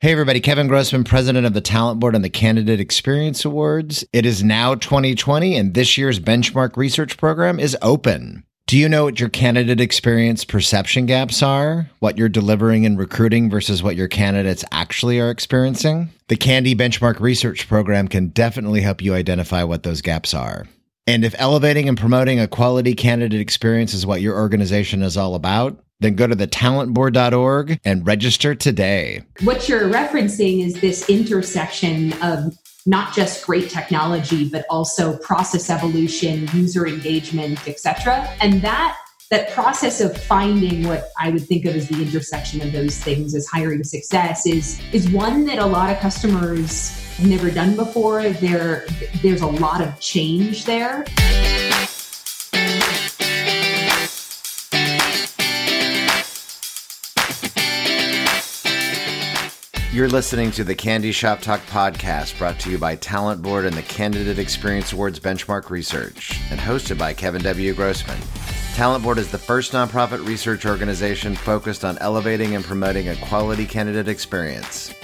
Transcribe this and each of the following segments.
Hey, everybody. Kevin Grossman, president of the Talent Board and the Candidate Experience Awards. It is now 2020, and this year's benchmark research program is open. Do you know what your candidate experience perception gaps are? What you're delivering in recruiting versus what your candidates actually are experiencing? The CandEs Benchmark Research Program can definitely help you identify what those gaps are. And if elevating and promoting a quality candidate experience is what your organization is all about, then go to the talentboard.org and register today. What you're referencing is this intersection of not just great technology but also process evolution, user engagement, etc. And that that process of finding what I would think of as the intersection of those things as hiring success is is one that a lot of customers have never done before. There there's a lot of change there. You're listening to the CandEs Shop Talk podcast brought to you by Talent Board and the Candidate Experience Awards Benchmark Research and hosted by Kevin W. Grossman. Talent Board is the first nonprofit research organization focused on elevating and promoting a quality candidate experience.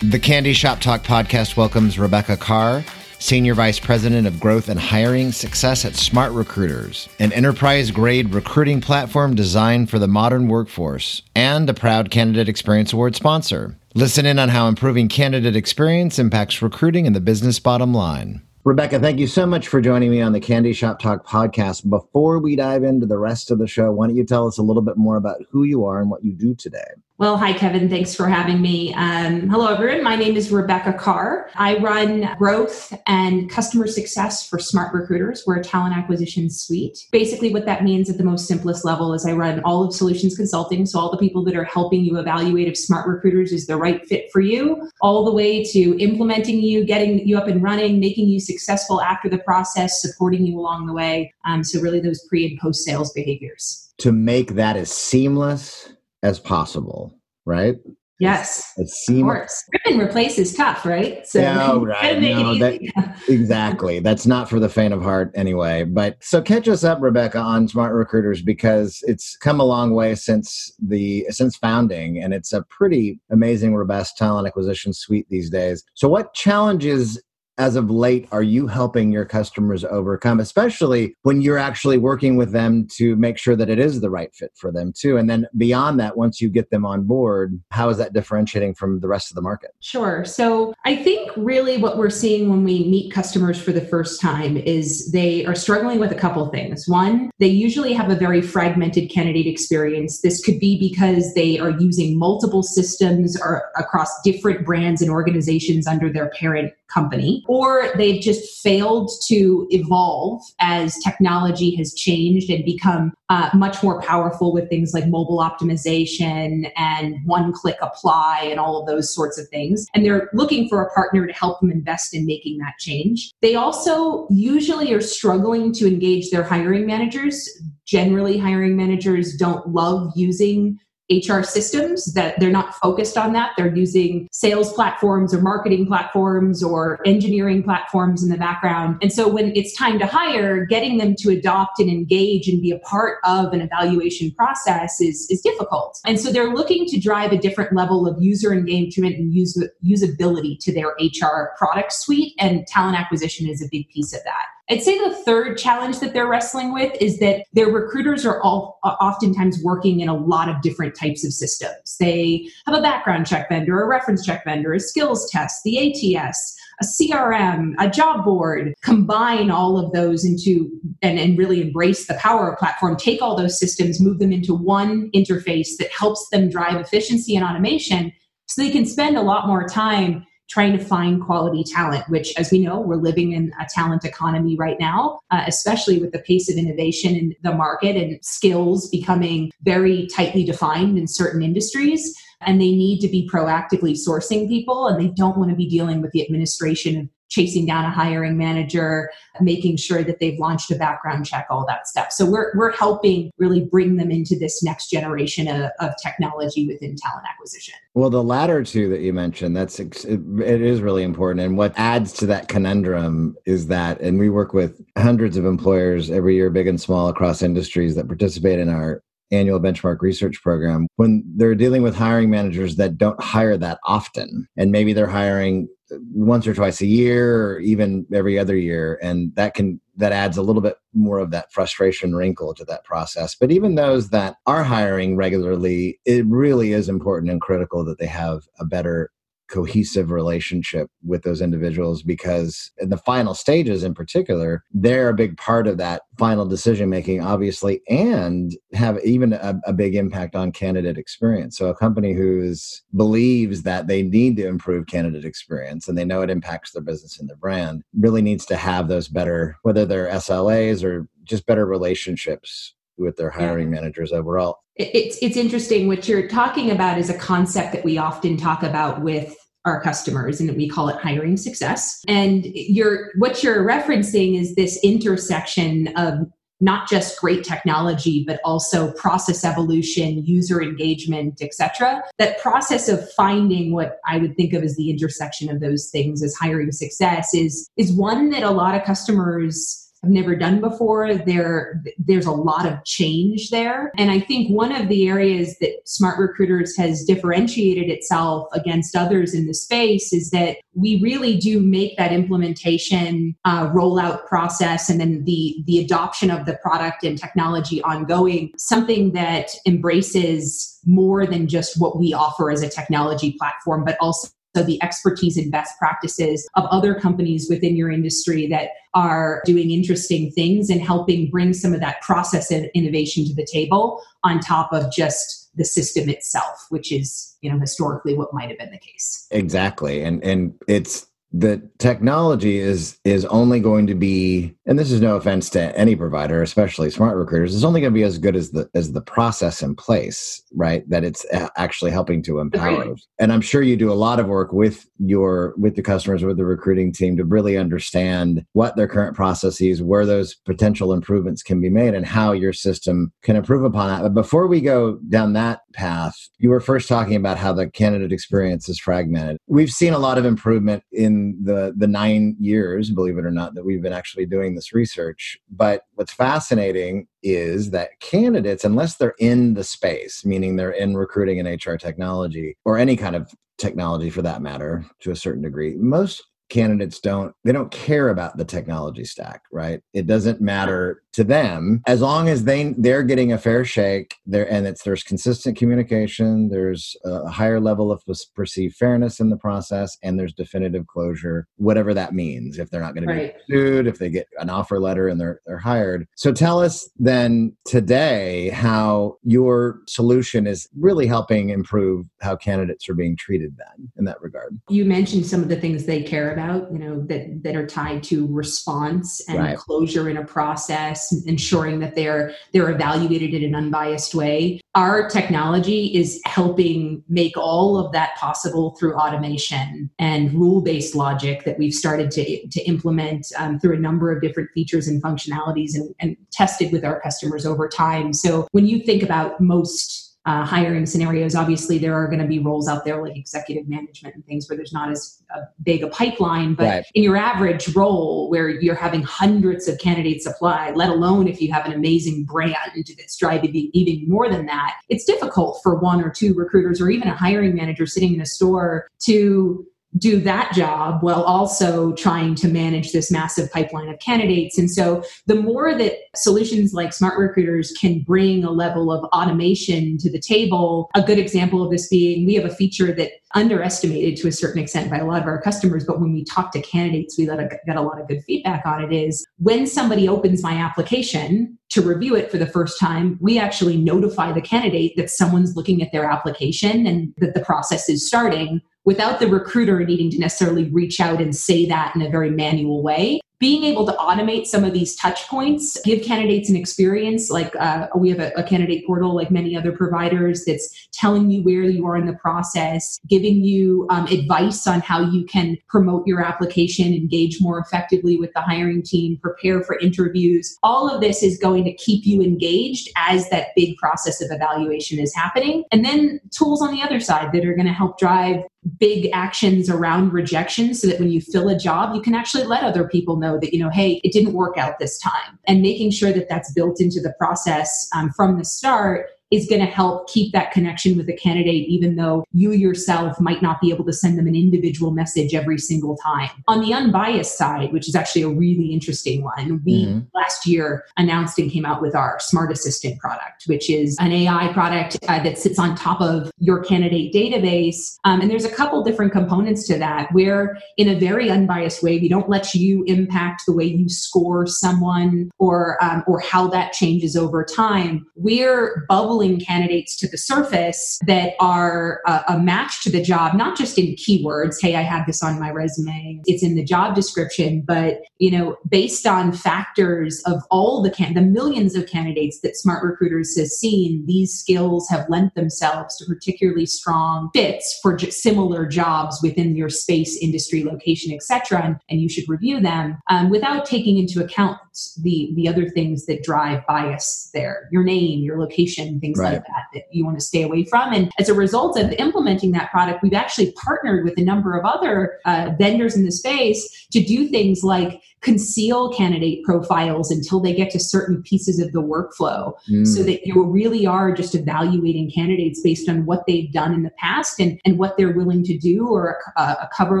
The CandEs Shop Talk podcast welcomes Rebecca Carr, Senior Vice President of Growth and Hiring Success at SmartRecruiters, an enterprise grade recruiting platform designed for the modern workforce, and a proud Candidate Experience Award sponsor. Listen in on how improving candidate experience impacts recruiting and the business bottom line. Rebecca, thank you so much for joining me on the CandEs Shop Talk podcast. Before we dive into the rest of the show, why don't you tell us a little bit more about who you are and what you do today? Well, hi, Kevin. Thanks for having me. Um, hello, everyone. My name is Rebecca Carr. I run growth and customer success for SmartRecruiters. We're a talent acquisition suite. Basically, what that means at the most simplest level is I run all of solutions consulting. So, all the people that are helping you evaluate if SmartRecruiters is the right fit for you, all the way to implementing you, getting you up and running, making you successful after the process, supporting you along the way. Um, so, really, those pre and post sales behaviors. To make that as seamless as possible, right? Yes. It seems, of course. Rip and replace is tough, right? So no, right. No, that, exactly. That's not for the faint of heart anyway. But so catch us up, Rebecca, on SmartRecruiters because it's come a long way since the since founding and it's a pretty amazing, robust talent acquisition suite these days. So what challenges as of late are you helping your customers overcome especially when you're actually working with them to make sure that it is the right fit for them too? And then beyond that once you get them on board how is that differentiating from the rest of the market? Sure. So i think really what we're seeing when we meet customers for the first time is they are struggling with a couple things. One they usually have a very fragmented candidate experience. This could be because they are using multiple systems or across different brands and organizations under their parent company or they've just failed to evolve as technology has changed and become uh, much more powerful with things like mobile optimization and one click apply and all of those sorts of things. And they're looking for a partner to help them invest in making that change. They also usually are struggling to engage their hiring managers. Generally, hiring managers don't love using HR systems that they're not focused on that. They're using sales platforms or marketing platforms or engineering platforms in the background. And so when it's time to hire, getting them to adopt and engage and be a part of an evaluation process is, is difficult. And so they're looking to drive a different level of user engagement and use, usability to their HR product suite. And talent acquisition is a big piece of that. I'd say the third challenge that they're wrestling with is that their recruiters are all oftentimes working in a lot of different types of systems. They have a background check vendor, a reference check vendor, a skills test, the ATS, a CRM, a job board, combine all of those into and, and really embrace the power of platform, take all those systems, move them into one interface that helps them drive efficiency and automation so they can spend a lot more time trying to find quality talent, which, as we know, we're living in a talent economy right now, uh, especially with the pace of innovation in the market and skills becoming very tightly defined in certain industries. And they need to be proactively sourcing people, and they don't want to be dealing with the administration of chasing down a hiring manager, making sure that they've launched a background check, all that stuff. So we're, we're helping really bring them into this next generation of, of technology within talent acquisition. Well, the latter two that you mentioned, that's it, it is really important. And what adds to that conundrum is that, and we work with hundreds of employers every year, big and small, across industries that participate in our annual benchmark research program when they're dealing with hiring managers that don't hire that often and maybe they're hiring once or twice a year or even every other year and that can that adds a little bit more of that frustration wrinkle to that process. But even those that are hiring regularly it really is important and critical that they have a better cohesive relationship with those individuals because in the final stages in particular they're a big part of that final decision making obviously and have even a, a, big impact on candidate experience. So a company who's believes that they need to improve candidate experience and they know it impacts their business and their brand really needs to have those better whether they're slas or just better relationships with their hiring yeah. managers overall. It's it's interesting. What you're talking about is a concept that we often talk about with our customers and we call it hiring success and you're what you're referencing is this intersection of not just great technology but also process evolution user engagement etc that process of finding what i would think of as the intersection of those things as hiring success is is one that a lot of customers have never done before. There, there's a lot of change there. And I think one of the areas that SmartRecruiters has differentiated itself against others in the space is that we really do make that implementation uh, rollout process and then the, the adoption of the product and technology ongoing something that embraces more than just what we offer as a technology platform, but also so the expertise and best practices of other companies within your industry that are doing interesting things and helping bring some of that process of innovation to the table on top of just the system itself which is you know historically what might have been the case. Exactly. And and it's the technology is is only going to be and this is no offense to any provider especially SmartRecruiters is only going to be as good as the as the process in place right that it's uh, actually helping to empower. And i'm sure you do a lot of work with your with the customers with the recruiting team to really understand what their current processes where those potential improvements can be made and how your system can improve upon that. But before we go down that path. You were first talking about how the candidate experience is fragmented. We've seen a lot of improvement in the the nine years, believe it or not, that we've been actually doing this research. But what's fascinating is that candidates, unless they're in the space, meaning they're in recruiting and HR technology or any kind of technology for that matter, to a certain degree, most candidates don't they don't care about the technology stack right? It doesn't matter to them as long as they they're getting a fair shake there and it's there's consistent communication there's a higher level of perceived fairness in the process and there's definitive closure whatever that means if they're not going right. to be sued if they get an offer letter and they're they're hired so tell us then today how your solution is really helping improve how candidates are being treated then in that regard you mentioned some of the things they care about, you know, that, that are tied to response and right. closure in a process, ensuring that they're they're evaluated in an unbiased way. Our technology is helping make all of that possible through automation and rule-based logic that we've started to, to implement um, through a number of different features and functionalities and, and tested with our customers over time. So when you think about most uh, hiring scenarios. Obviously, there are going to be roles out there like executive management and things where there's not as a big a pipeline. But right. in your average role where you're having hundreds of candidates apply, let alone if you have an amazing brand that's driving even more than that, it's difficult for one or two recruiters or even a hiring manager sitting in a store to do that job while also trying to manage this massive pipeline of candidates. And so the more that solutions like SmartRecruiters can bring a level of automation to the table, a good example of this being we have a feature that underestimated to a certain extent by a lot of our customers, but when we talk to candidates, we got a lot of good feedback on it is when somebody opens my application to review it for the first time, we actually notify the candidate that someone's looking at their application and that the process is starting without the recruiter needing to necessarily reach out and say that in a very manual way being able to automate some of these touch points give candidates an experience like uh, we have a, a, candidate portal like many other providers that's telling you where you are in the process giving you um, advice on how you can promote your application engage more effectively with the hiring team prepare for interviews. All of this is going to keep you engaged as that big process of evaluation is happening. And then tools on the other side that are going to help drive big actions around rejection so that when you fill a job you can actually let other people know that you know hey it didn't work out this time. And making sure that that's built into the process um, from the start is going to help keep that connection with the candidate, even though you yourself might not be able to send them an individual message every single time. On the unbiased side, which is actually a really interesting one, we mm-hmm. last year announced and came out with our Smart Assistant product, which is an AI product uh, that sits on top of your candidate database. Um, and there's a couple different components to that where, in a very unbiased way, we don't let you impact the way you score someone or um, or how that changes over time. We're bubbling candidates to the surface that are a, a match to the job, not just in keywords. Hey, I have this on my resume. It's in the job description, but you know, based on factors of all the can- the millions of candidates that SmartRecruiters has seen, these skills have lent themselves to particularly strong fits for j- similar jobs within your space, industry, location, etc. And, and you should review them um, without taking into account the the other things that drive bias there, your name, your location, things right. like that that you want to stay away from. And as a result of implementing that product, we've actually partnered with a number of other uh, vendors in the space to do things like conceal candidate profiles until they get to certain pieces of the workflow mm. so that you really are just evaluating candidates based on what they've done in the past and, and what they're willing to do or a, a cover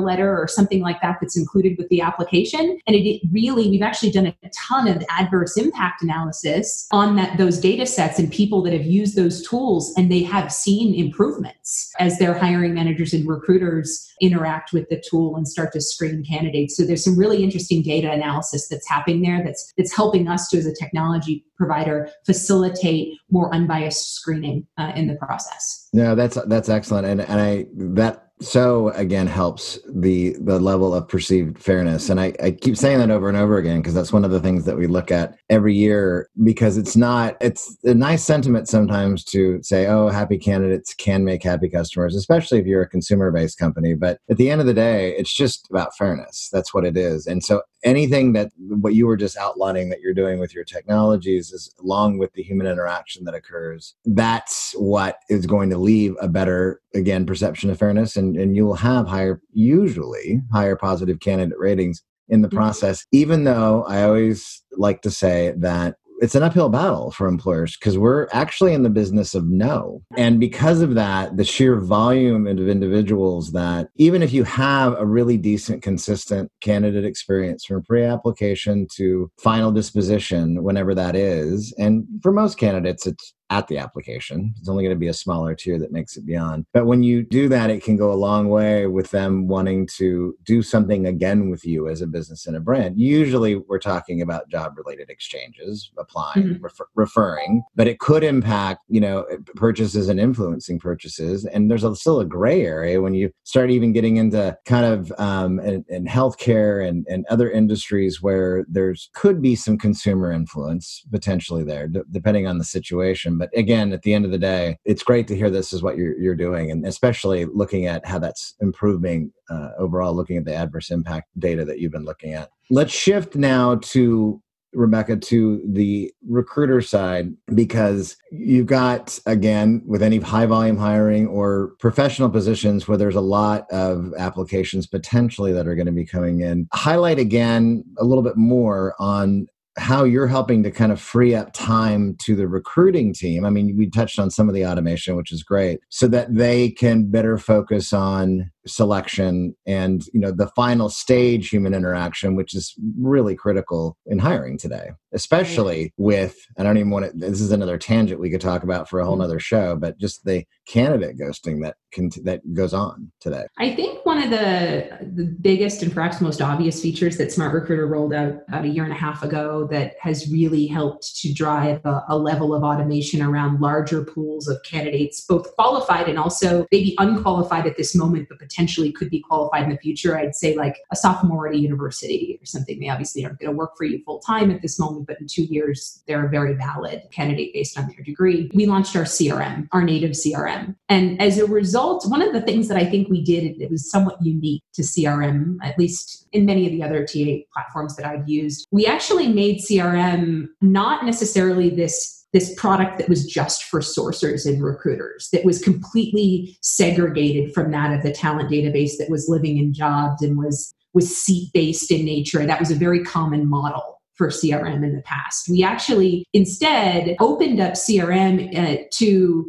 letter or something like that that's included with the application and it, it really we've actually done a ton of adverse impact analysis on that those data sets and people that have used those tools and they have seen improvements as their hiring managers and recruiters interact with the tool and start to screen candidates so there's some really interesting data data analysis that's happening there that's that's helping us to as a technology provider facilitate more unbiased screening uh, in the process. No that's that's excellent. And, and i that so again helps the the level of perceived fairness. And i, I keep saying that over and over again because that's one of the things that we look at every year because it's not it's a nice sentiment sometimes to say oh happy candidates can make happy customers especially if you're a consumer based company. But at the end of the day it's just about fairness. That's what it is. And so anything that what you were just outlining that you're doing with your technologies is along with the human interaction that occurs that's what is going to leave a better again perception of fairness and, and you will have higher usually higher positive candidate ratings in the mm-hmm. process even though i always like to say that it's an uphill battle for employers because we're actually in the business of no. And because of that, the sheer volume of individuals that even if you have a really decent, consistent candidate experience from pre application to final disposition, whenever that is, and for most candidates, it's at the application. It's only going to be a smaller tier that makes it beyond. But when you do that, it can go a long way with them wanting to do something again with you as a business and a brand. Usually, we're talking about job related exchanges, applying, mm-hmm. refer- referring, but it could impact, you know, purchases and influencing purchases. And there's a, still a gray area when you start even getting into kind of um, in, in healthcare and, and other industries where there's could be some consumer influence potentially there, d- depending on the situation but again, at the end of the day, it's great to hear this is what you're, you're doing, and especially looking at how that's improving uh, overall, looking at the adverse impact data that you've been looking at. Let's shift now to Rebecca, to the recruiter side because you've got, again, with any high volume hiring or professional positions where there's a lot of applications potentially that are going to be coming in, highlight again a little bit more on how you're helping to kind of free up time to the recruiting team. I mean, we touched on some of the automation, which is great, so that they can better focus on selection and you know the final stage human interaction which is really critical in hiring today especially with i don't even want to this is another tangent we could talk about for a whole mm-hmm. nother show but just the candidate ghosting that can that goes on today i think one of the the biggest and perhaps most obvious features that smart recruiter rolled out about a year and a half ago that has really helped to drive a, a level of automation around larger pools of candidates both qualified and also maybe unqualified at this moment but potentially could be qualified in the future i'd say like a sophomore at a university or something they obviously aren't going to work for you full time at this moment but in two years they're a very valid candidate based on their degree we launched our crm our native CRM. And as a result, one of the things that I think we did, it was somewhat unique to CRM, at least in many of the other TA platforms that I've used. We actually made CRM not necessarily this this product that was just for sourcers and recruiters that was completely segregated from that of the talent database that was living in jobs and was was seat based in nature that was a very common model for CRM in the past. We actually instead opened up CRM uh, to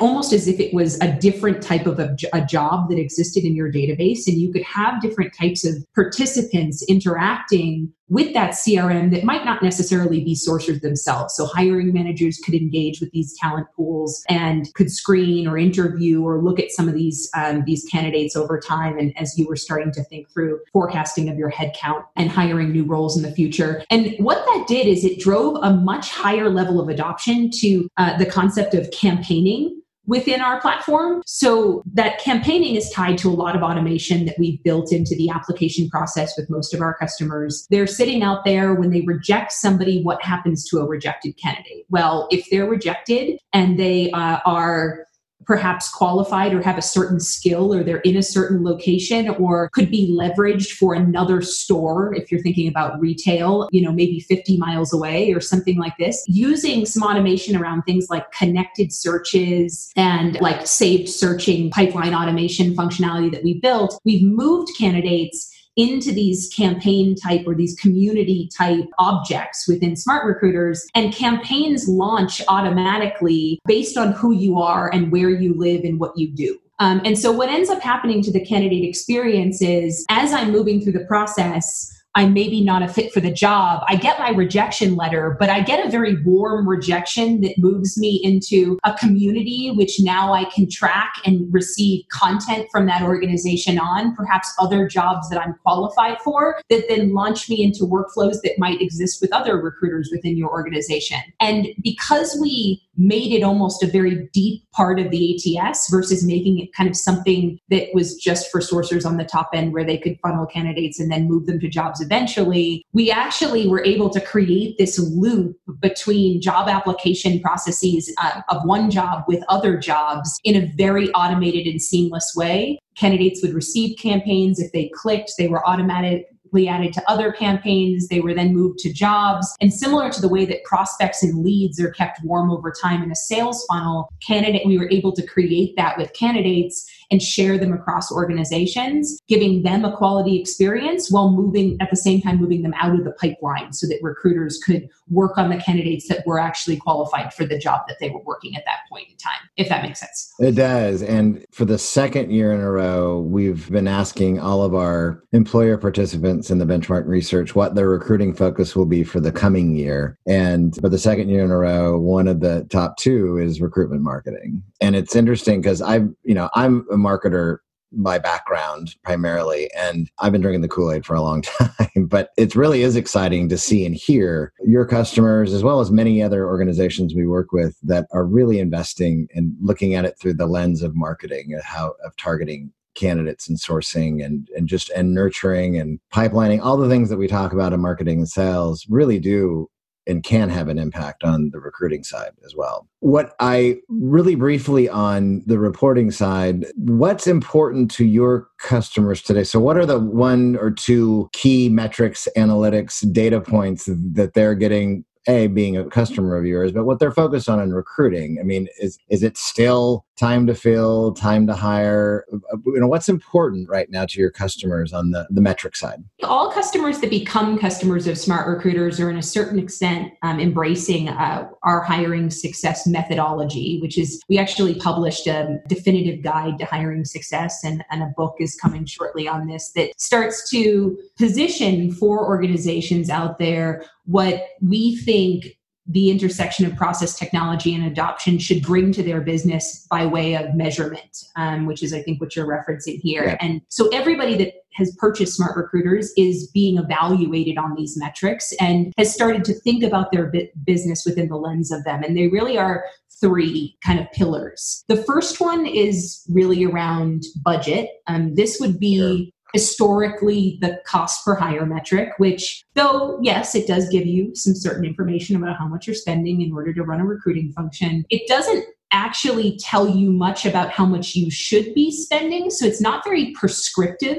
almost as if it was a different type of a, a, job that existed in your database and you could have different types of participants interacting with that crm that might not necessarily be sourcers themselves. So hiring managers could engage with these talent pools and could screen or interview or look at some of these um, these candidates over time. And as you were starting to think through forecasting of your headcount and hiring new roles in the future. And what that did is it drove a much higher level of adoption to uh, the concept of campaigning within our platform. So that campaigning is tied to a lot of automation that we've built into the application process with most of our customers. They're sitting out there when they reject somebody, what happens to a rejected candidate? Well, if they're rejected and they uh, are perhaps qualified or have a certain skill or they're in a certain location or could be leveraged for another store. If you're thinking about retail you know maybe 50 miles away or something like this. Using some automation around things like connected searches and like saved searching pipeline automation functionality that we built we've moved candidates into these campaign type or these community type objects within SmartRecruiters. And campaigns launch automatically based on who you are and where you live and what you do. Um, and so what ends up happening to the candidate experience is as i'm moving through the process I'm maybe not a fit for the job. I get my rejection letter, but I get a very warm rejection that moves me into a community which now I can track and receive content from that organization on, perhaps other jobs that I'm qualified for, that then launch me into workflows that might exist with other recruiters within your organization. And because we made it almost a very deep part of the ATS versus making it kind of something that was just for sourcers on the top end where they could funnel candidates and then move them to jobs eventually, we actually were able to create this loop between job application processes uh, of one job with other jobs in a very automated and seamless way. Candidates would receive campaigns. If they clicked, they were automatic, added to other campaigns. They were then moved to jobs. And similar to the way that prospects and leads are kept warm over time in a sales funnel, candidate, we were able to create that with candidates and share them across organizations, giving them a quality experience while moving at the same time moving them out of the pipeline so that recruiters could work on the candidates that were actually qualified for the job that they were working at that point in time, if that makes sense. It does. And for the second year in a row, we've been asking all of our employer participants in the benchmark research what their recruiting focus will be for the coming year. And for the second year in a row, one of the top two is recruitment marketing. And it's interesting because I've, you know, I'm a marketer by background primarily and i've been drinking the kool-aid for a long time but it really is exciting to see and hear your customers as well as many other organizations we work with that are really investing and looking at it through the lens of marketing and how of targeting candidates and sourcing and and just and nurturing and pipelining all the things that we talk about in marketing and sales really do and can have an impact on the recruiting side as well. What I really briefly on the reporting side, what's important to your customers today? So, what are the one or two key metrics, analytics, data points that they're getting a being a customer of yours, but what they're focused on in recruiting. I mean, is is it still time to fill, time to hire? You know, what's important right now to your customers on the the metric side? All customers that become customers of SmartRecruiters are, in a certain extent, um, embracing uh, our hiring success methodology, which is we actually published a definitive guide to hiring success, and, and a book is coming shortly on this that starts to position for organizations out there what we think the intersection of process technology and adoption should bring to their business by way of measurement, um, which is, I think, what you're referencing here. Yeah. And so everybody that has purchased SmartRecruiters is being evaluated on these metrics and has started to think about their business within the lens of them. And they really are three kind of pillars. The first one is really around budget. Um, this would be historically the cost per hire metric, which, though, yes, it does give you some certain information about how much you're spending in order to run a recruiting function, it doesn't actually tell you much about how much you should be spending. So it's not very prescriptive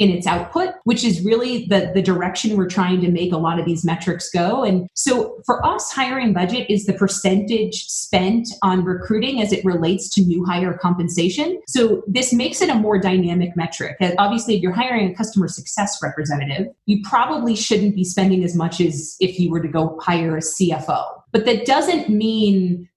in its output, which is really the, the direction we're trying to make a lot of these metrics go. And so for us, hiring budget is the percentage spent on recruiting as it relates to new hire compensation. So this makes it a more dynamic metric. Uh, obviously, if you're hiring a customer success representative, you probably shouldn't be spending as much as if you were to go hire a CFO. But that doesn't mean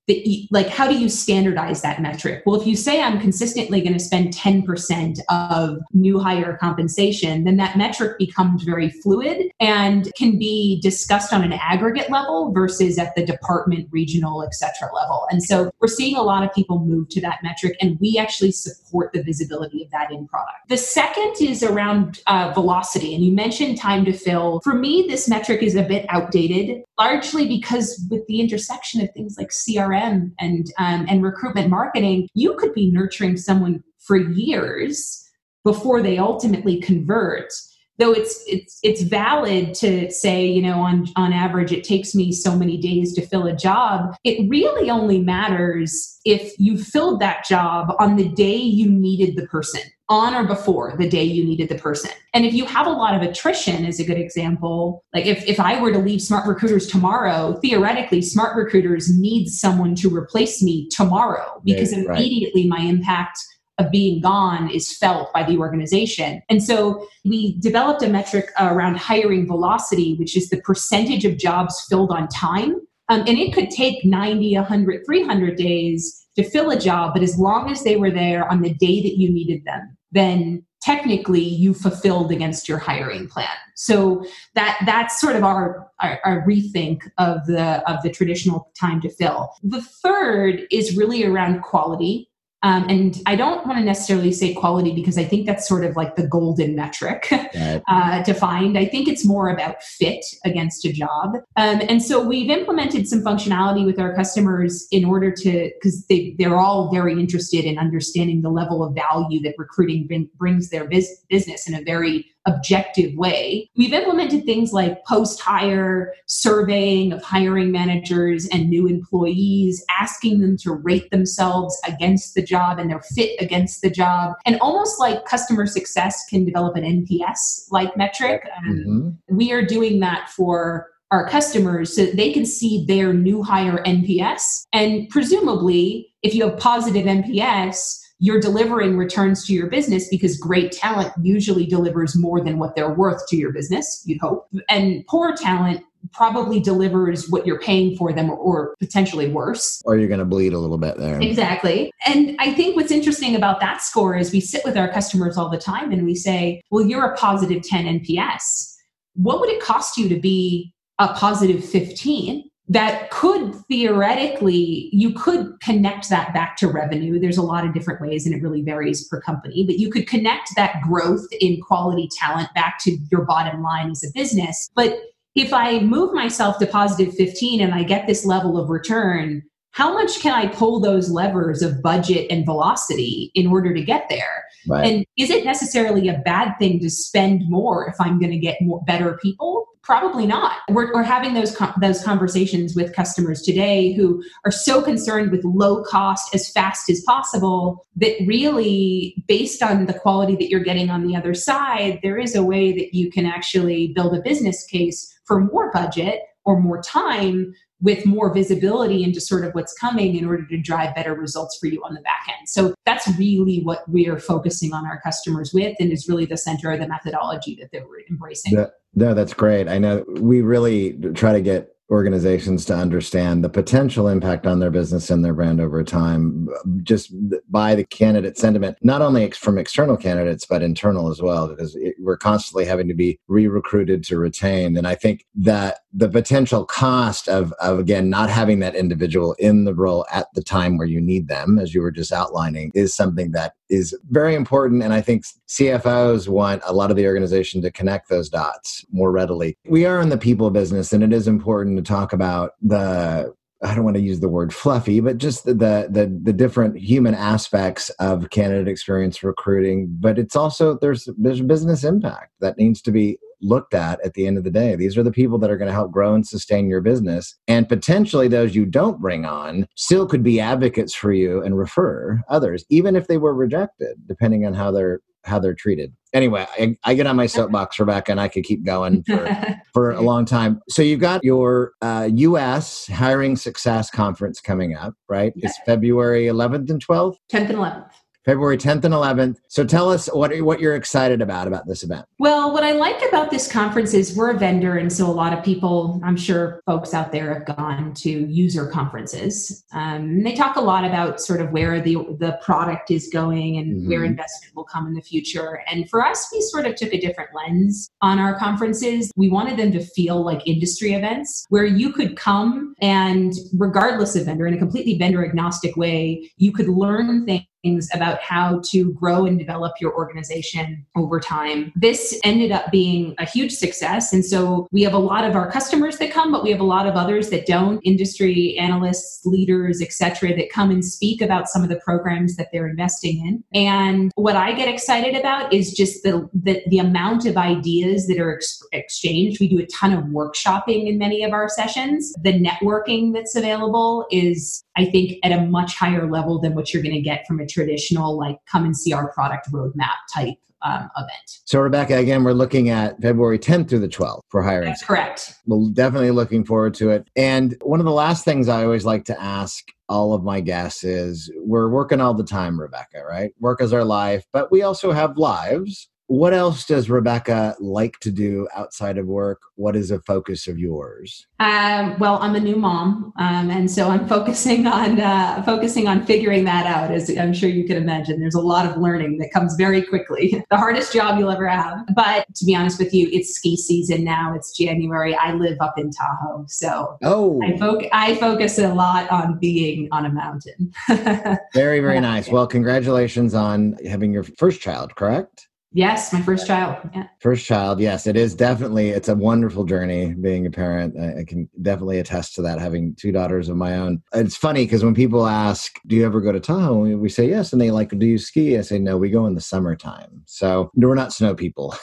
like how do you standardize that metric? Well if you say i'm consistently going to spend 10% of new hire compensation then that metric becomes very fluid and can be discussed on an aggregate level versus at the department regional etc level. And so we're seeing a lot of people move to that metric and we actually support the visibility of that in product. The second is around uh, velocity and you mentioned time to fill. For me this metric is a bit outdated largely because with the intersection of things like CRM and um, and recruitment marketing, you could be nurturing someone for years before they ultimately convert. Though it's it's it's valid to say, you know, on on average it takes me so many days to fill a job. It really only matters if you filled that job on the day you needed the person on or before the day you needed the person. And if you have a lot of attrition, is a good example. Like if, if I were to leave SmartRecruiters tomorrow, theoretically, SmartRecruiters needs someone to replace me tomorrow because right, immediately right. my impact of being gone is felt by the organization. And so we developed a metric around hiring velocity, which is the percentage of jobs filled on time. Um, and it could take 90, 100, 300 days to fill a job, but as long as they were there on the day that you needed them, then technically you fulfilled against your hiring plan. So that that's sort of our, our, our rethink of the of the traditional time to fill. The third is really around quality. Um, and I don't want to necessarily say quality because I think that's sort of like the golden metric right. uh, to find. I think it's more about fit against a job. Um, and so we've implemented some functionality with our customers in order to, because they, they're all very interested in understanding the level of value that recruiting bring, brings their biz- business in a very objective way. We've implemented things like post hire surveying of hiring managers and new employees, asking them to rate themselves against the job and their fit against the job. And almost like customer success can develop an NPS like metric. Um, mm-hmm. We are doing that for our customers so they can see their new hire NPS. And presumably, if you have positive NPS, you're delivering returns to your business because great talent usually delivers more than what they're worth to your business, you'd hope. And poor talent probably delivers what you're paying for them or potentially worse. Or you're going to bleed a little bit there. Exactly. And I think what's interesting about that score is we sit with our customers all the time and we say, well, you're a positive 10 NPS. What would it cost you to be a positive 15? That could theoretically you could connect that back to revenue there's a lot of different ways and it really varies per company but you could connect that growth in quality talent back to your bottom line as a business but if i move myself to positive 15 and i get this level of return how much can I pull those levers of budget and velocity in order to get there? Right. And is it necessarily a bad thing to spend more if I'm going to get more better people? Probably not. We're, we're having those those conversations with customers today who are so concerned with low cost as fast as possible that really, based on the quality that you're getting on the other side, there is a way that you can actually build a business case for more budget or more time with more visibility into sort of what's coming in order to drive better results for you on the back end. So that's really what we are focusing on our customers with and is really the center of the methodology that they're embracing. No, that's great. I know we really try to get organizations to understand the potential impact on their business and their brand over time just by the candidate sentiment not only from external candidates but internal as well because it, we're constantly having to be re-recruited to retain and i think that the potential cost of, of again not having that individual in the role at the time where you need them as you were just outlining is something that is very important and i think cfos want a lot of the organization to connect those dots more readily we are in the people business and it is important to talk about the I don't want to use the word fluffy, but just the, the the different human aspects of candidate experience recruiting. But it's also there's there's business impact that needs to be looked at at the end of the day. These are the people that are going to help grow and sustain your business, and potentially those you don't bring on still could be advocates for you and refer others, even if they were rejected, depending on how they're how they're treated. anyway, I, I, get on my soapbox, Rebecca, and I could keep going for, for a long time. So you've got your uh, U.S. Hiring Success Conference coming up, right? It's February 11th and 12th? 10th and 11th. February 10th and 11th. So tell us what what you're excited about about this event. Well, what I like about this conference is we're a vendor, and so a lot of people, I'm sure folks out there have gone to user conferences. Um, they talk a lot about sort of where the the product is going and mm-hmm. where investment will come in the future. And for us, we sort of took a different lens on our conferences. We wanted them to feel like industry events where you could come and, regardless of vendor, in a completely vendor agnostic way, you could learn things things about how to grow and develop your organization over time. This ended up being a huge success. And so we have a lot of our customers that come, but we have a lot of others that don't, industry analysts, leaders, etc., that come and speak about some of the programs that they're investing in. And what I get excited about is just the, the, the amount of ideas that are ex- exchanged. We do a ton of workshopping in many of our sessions. The networking that's available is, I think, at a much higher level than what you're going to get from a traditional like come and see our product roadmap type um, event. So, Rebecca, again, we're looking at February 10th through the 12th for hiring. That's correct. We're definitely looking forward to it. And one of the last things I always like to ask all of my guests is we're working all the time, Rebecca, right? Work is our life, but we also have lives what else does Rebecca like to do outside of work? What is a focus of yours? Um, well, I'm a new mom, um, and so I'm focusing on uh, focusing on figuring that out. As I'm sure you can imagine, there's a lot of learning that comes very quickly. the hardest job you'll ever have. But to be honest with you, it's ski season now. It's January. I live up in Tahoe, so oh, I, fo- I focus a lot on being on a mountain. very, very nice. Well, congratulations on having your first child. Correct? Yes, my first child. Yeah. First child. Yes, it is definitely. It's a wonderful journey being a parent. I, I can definitely attest to that. Having two daughters of my own. It's funny because when people ask, "Do you ever go to Tahoe?" We say yes, and they like, "Do you ski?" I say no. We go in the summertime. So we're not snow people.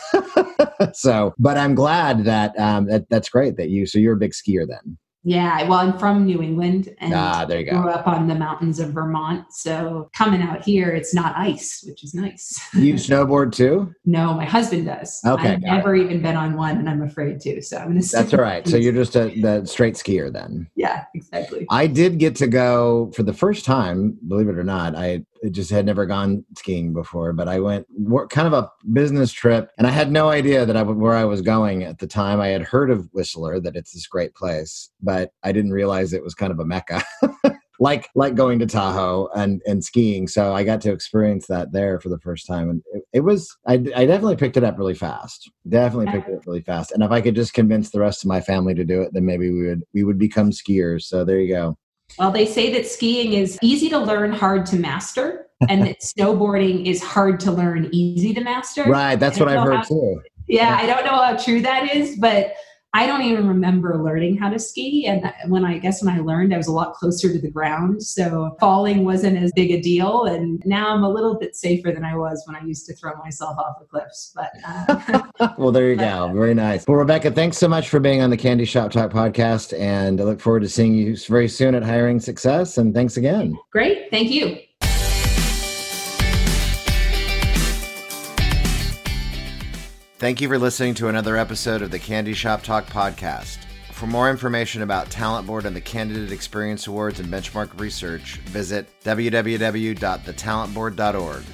so, but I'm glad that um, that that's great that you. So you're a big skier then. Yeah, well, I'm from New England and ah, there you go. grew up on the mountains of Vermont. So coming out here, it's not ice, which is nice. you snowboard too? No, my husband does. Okay, I've never it. even been on one, and I'm afraid to. So I'm gonna. That's all right. So you're just a the straight skier then. Yeah, exactly. I did get to go for the first time. Believe it or not, I just had never gone skiing before, but I went kind of a business trip, and I had no idea that I where I was going at the time. I had heard of Whistler, that it's this great place, but I didn't realize it was kind of a mecca. like like going to Tahoe and and skiing. So I got to experience that there for the first time, and it, it was I, I definitely picked it up really fast. Definitely picked it up really fast. And if I could just convince the rest of my family to do it, then maybe we would we would become skiers. So there you go. Well, they say that skiing is easy to learn, hard to master, and that snowboarding is hard to learn, easy to master. Right. That's what I've heard how, too. Yeah, I don't know how true that is, but I don't even remember learning how to ski. And when I guess when I learned, I was a lot closer to the ground. So falling wasn't as big a deal. And now I'm a little bit safer than I was when I used to throw myself off the cliffs. But uh, well, there you go. Very nice. Well, Rebecca, thanks so much for being on the CandEs Shop Talk podcast. And I look forward to seeing you very soon at Hiring Success. And thanks again. Great. Thank you. Thank you for listening to another episode of the CandEs Shop Talk podcast. For more information about Talent Board and the Candidate Experience Awards and benchmark research, visit www.thetalentboard.org.